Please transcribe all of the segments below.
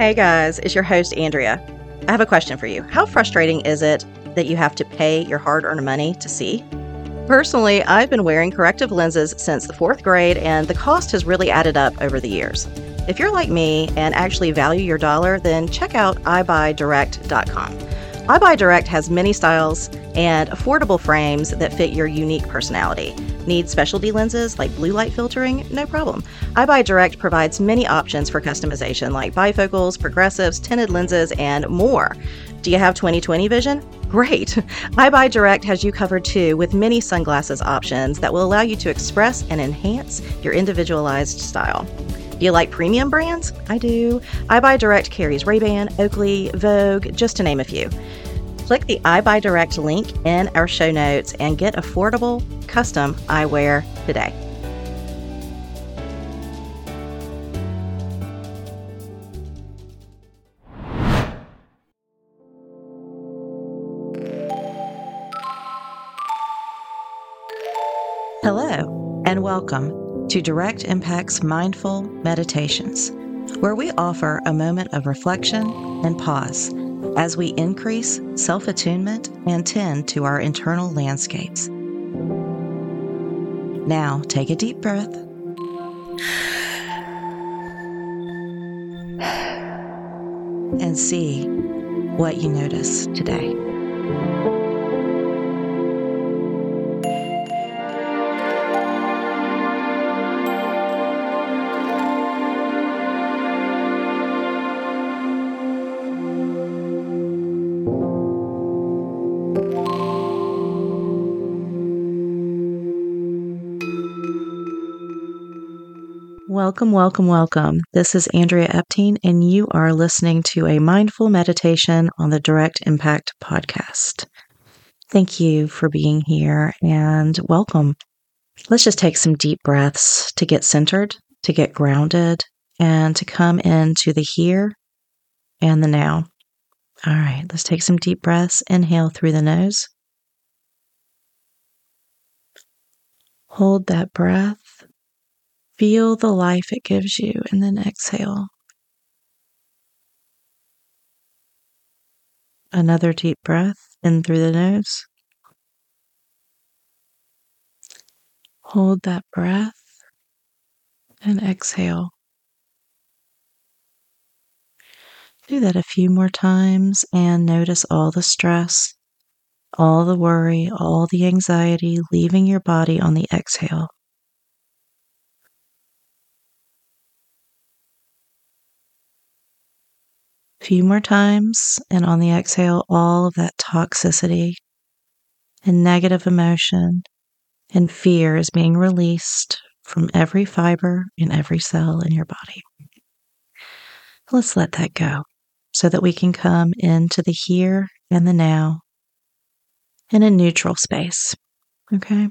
Hey guys, it's your host, Andrea. I have a question for you. How frustrating is it that you have to pay your hard earned money to see? Personally, I've been wearing corrective lenses since the fourth grade, and the cost has really added up over the years. If you're like me and actually value your dollar, then check out iBuyDirect.com. iBuyDirect has many styles and affordable frames that fit your unique personality. Need specialty lenses like blue light filtering? No problem. iBuyDirect provides many options for customization like bifocals, progressives, tinted lenses, and more. Do you have 20/20 vision? Great! iBuyDirect has you covered too with many sunglasses options that will allow you to express and enhance your individualized style. Do you like premium brands? I do. iBuyDirect carries Ray-Ban, Oakley, Vogue, just to name a few. Click the iBuyDirect link in our show notes and get affordable, custom eyewear today. Hello, and welcome to Direct Impact's Mindful Meditations, where we offer a moment of reflection and pause as we increase self attunement and tend to our internal landscapes. Now, take a deep breath. And see what you notice today. Welcome, welcome, welcome. This is Andrea Epting, and you are listening to a mindful meditation on the Direct Impact podcast. Thank you for being here and welcome. Let's just take some deep breaths to get centered, to get grounded, and to come into the here and the now. All right, let's take some deep breaths. Inhale through the nose. Hold that breath Feel the life it gives you, and then exhale. Another deep breath in through the nose. Hold that breath and exhale. Do that a few more times and notice all the stress, all the worry, all the anxiety leaving your body on the exhale. Few more times, and on the exhale, all of that toxicity and negative emotion and fear is being released from every fiber in every cell in your body. Let's let that go so that we can come into the here and the now in a neutral space. Okay?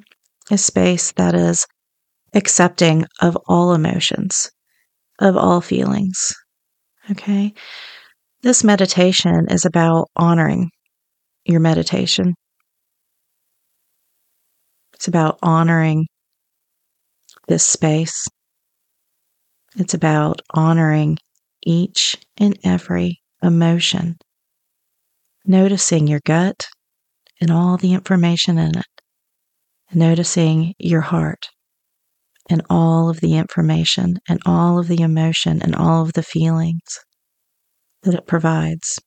A space that is accepting of all emotions, of all feelings. Okay? This meditation is about honoring your meditation. It's about honoring this space. It's about honoring each and every emotion, noticing your gut and all the information in it, noticing your heart and all of the information and all of the emotion and all of the feelings that it provides.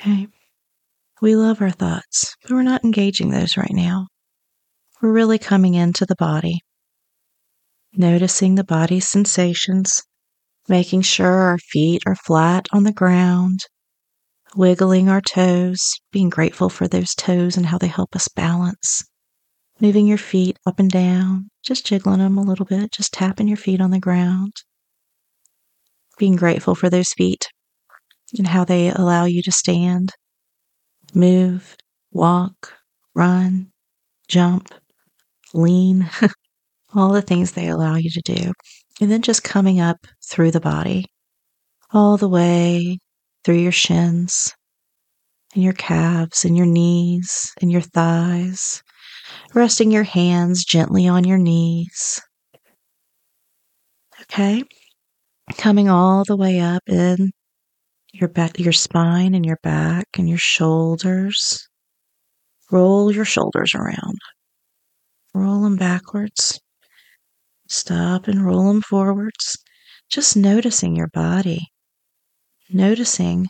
Okay. We love our thoughts, but we're not engaging those right now. We're really coming into the body, noticing the body's sensations, making sure our feet are flat on the ground, wiggling our toes, being grateful for those toes and how they help us balance, moving your feet up and down, just jiggling them a little bit, just tapping your feet on the ground being grateful for those feet and how they allow you to stand, move, walk, run, jump, lean, all the things they allow you to do. And then just coming up through the body, all the way through your shins and your calves and your knees and your thighs, resting your hands gently on your knees. Okay? Coming all the way up in your back, your spine and your back and your shoulders. Roll your shoulders around. Roll them backwards. Stop and roll them forwards. Just noticing your body. Noticing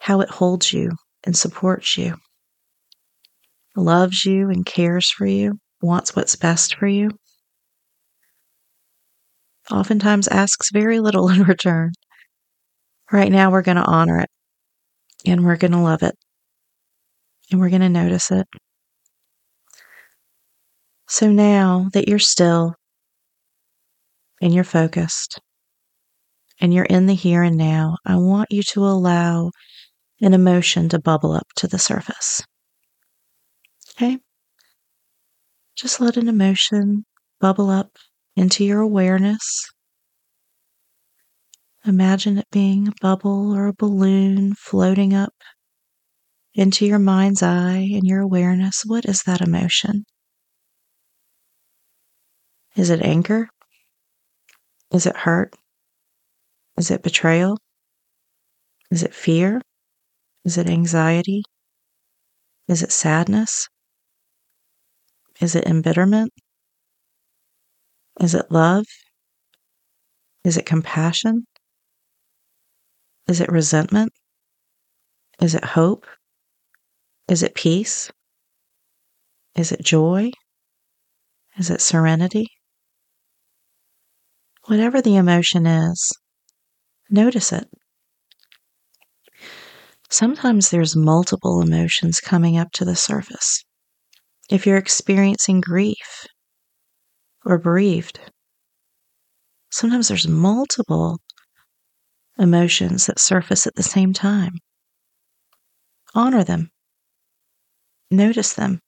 how it holds you and supports you, loves you and cares for you, wants what's best for you. Oftentimes asks very little in return. Right now, we're going to honor it and we're going to love it and we're going to notice it. So now that you're still and you're focused and you're in the here and now, I want you to allow an emotion to bubble up to the surface. Okay? Just let an emotion bubble up into your awareness Imagine it being a bubble or a balloon floating up into your mind's eye and your awareness. What is that emotion? Is it anger? Is it hurt? Is it betrayal? Is it fear? Is it anxiety? Is it sadness? Is it embitterment? Is it love? Is it compassion? Is it resentment? Is it hope? Is it peace? Is it joy? Is it serenity? Whatever the emotion is, notice it. Sometimes there's multiple emotions coming up to the surface. If you're experiencing grief or bereaved, sometimes there's multiple emotions that surface at the same time. Honor them. Notice them.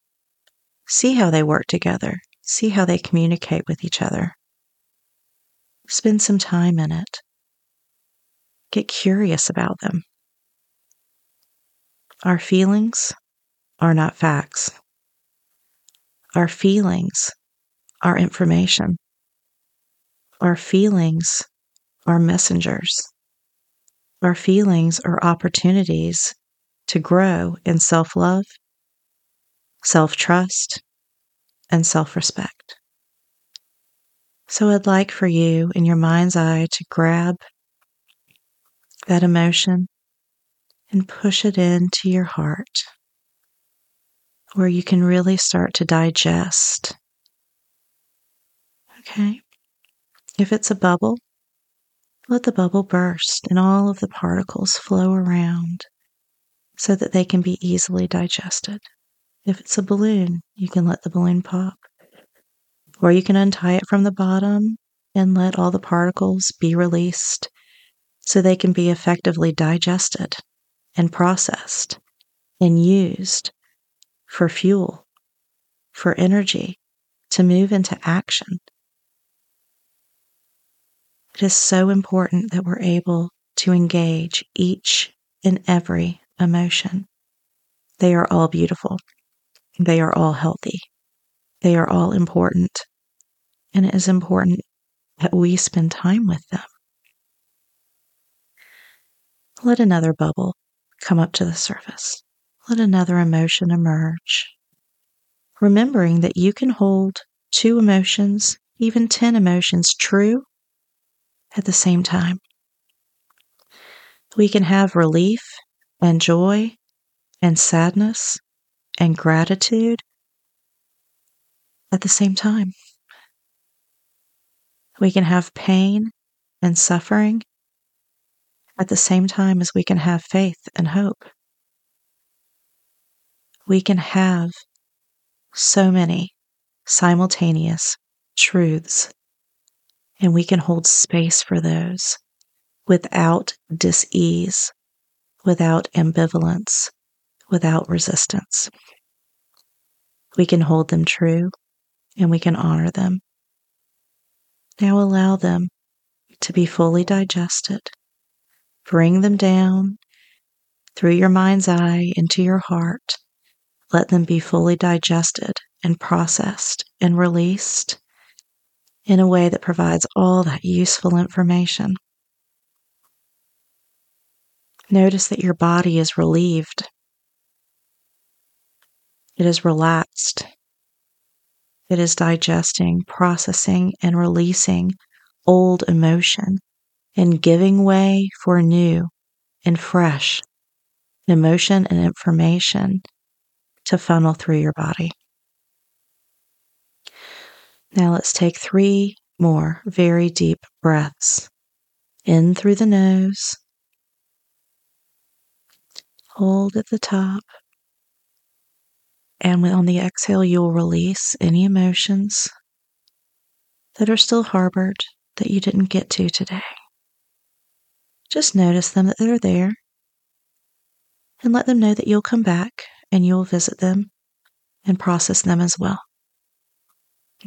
See how they work together. See how they communicate with each other. Spend some time in it. Get curious about them. Our feelings are not facts. Our feelings are information. Our feelings are messengers. Our feelings are opportunities to grow in self love, self trust, and self respect. So I'd like for you in your mind's eye to grab that emotion and push it into your heart where you can really start to digest. Okay? If it's a bubble, let the bubble burst and all of the particles flow around so that they can be easily digested. If it's a balloon, you can let the balloon pop. Or you can untie it from the bottom and let all the particles be released so they can be effectively digested and processed and used for fuel, for energy, to move into action it is so important that we're able to engage each and every emotion. They are all beautiful. They are all healthy. They are all important. And it is important that we spend time with them. Let another bubble come up to the surface. Let another emotion emerge. Remembering that you can hold two emotions, even 10 emotions true at the same time. We can have relief and joy and sadness and gratitude at the same time. We can have pain and suffering at the same time as we can have faith and hope. We can have so many simultaneous truths and we can hold space for those without dis-ease, without ambivalence, without resistance. We can hold them true and we can honor them. Now allow them to be fully digested. Bring them down through your mind's eye into your heart. Let them be fully digested and processed and released in a way that provides all that useful information. Notice that your body is relieved. It is relaxed. It is digesting, processing, and releasing old emotion and giving way for new and fresh emotion and information to funnel through your body. Now let's take three more very deep breaths in through the nose, hold at the top, and on the exhale, you'll release any emotions that are still harbored that you didn't get to today. Just notice them that they're there and let them know that you'll come back and you'll visit them and process them as well.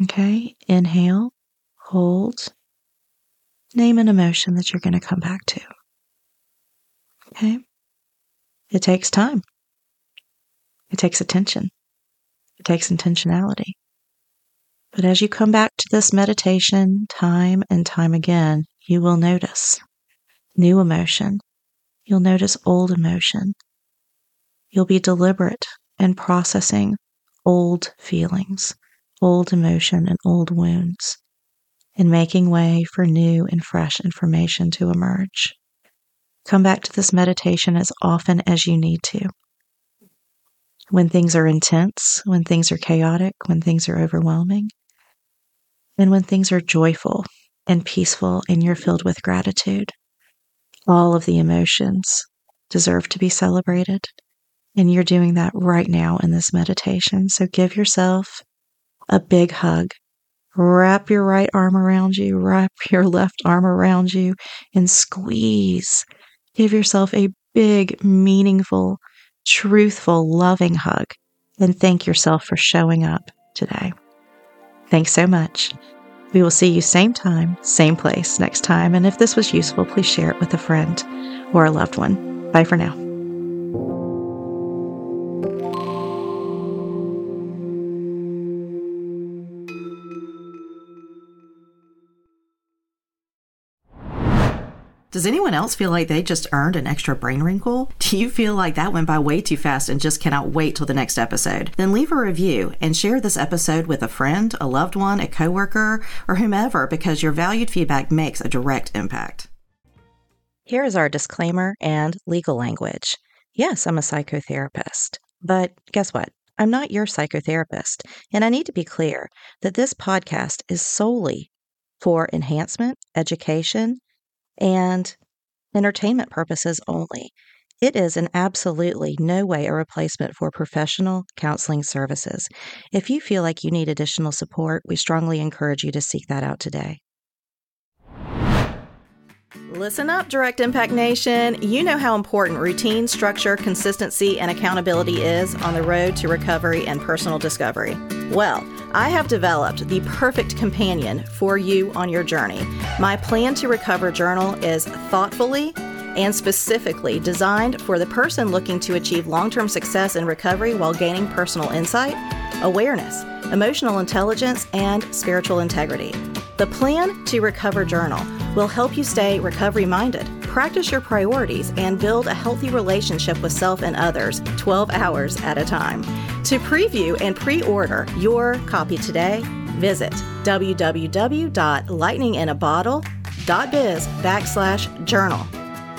Okay, inhale, hold, name an emotion that you're going to come back to. Okay, it takes time, it takes attention, it takes intentionality. But as you come back to this meditation time and time again, you will notice new emotion. You'll notice old emotion. You'll be deliberate in processing old feelings, old emotion, and old wounds, and making way for new and fresh information to emerge. Come back to this meditation as often as you need to. When things are intense, when things are chaotic, when things are overwhelming, and when things are joyful and peaceful and you're filled with gratitude. All of the emotions deserve to be celebrated. And you're doing that right now in this meditation. So give yourself a big hug. Wrap your right arm around you, wrap your left arm around you, and squeeze. Give yourself a big, meaningful, truthful, loving hug. And thank yourself for showing up today. Thanks so much. We will see you same time, same place next time. And if this was useful, please share it with a friend or a loved one. Bye for now. Does anyone else feel like they just earned an extra brain wrinkle? Do you feel like that went by way too fast and just cannot wait till the next episode? Then leave a review and share this episode with a friend, a loved one, a coworker, or whomever because your valued feedback makes a direct impact. Here is our disclaimer and legal language. Yes, I'm a psychotherapist, but guess what? I'm not your psychotherapist, and I need to be clear that this podcast is solely for enhancement, education, and entertainment purposes only. It is in absolutely no way a replacement for professional counseling services. If you feel like you need additional support, we strongly encourage you to seek that out today. Listen up, Direct Impact Nation. You know how important routine, structure, consistency, and accountability is on the road to recovery and personal discovery. Well, I have developed the perfect companion for you on your journey. My Plan to Recover journal is thoughtfully and specifically designed for the person looking to achieve long term success in recovery while gaining personal insight, awareness, emotional intelligence, and spiritual integrity. The Plan to Recover Journal will help you stay recovery minded, practice your priorities, and build a healthy relationship with self and others 12 hours at a time. To preview and pre order your copy today, visit www.lightninginabottle.biz backslash journal.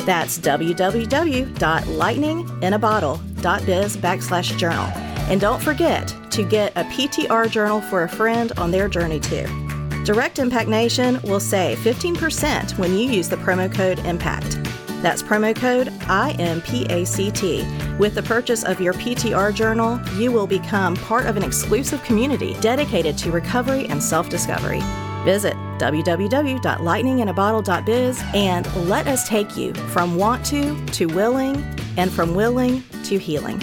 That's www.lightninginabottle.biz backslash journal. And don't forget to get a PTR journal for a friend on their journey too. Direct Impact Nation will save 15% when you use the promo code IMPACT. That's promo code IMPACT. With the purchase of your PTR journal, you will become part of an exclusive community dedicated to recovery and self discovery. Visit www.lightninginabottle.biz and let us take you from want to to willing and from willing to healing.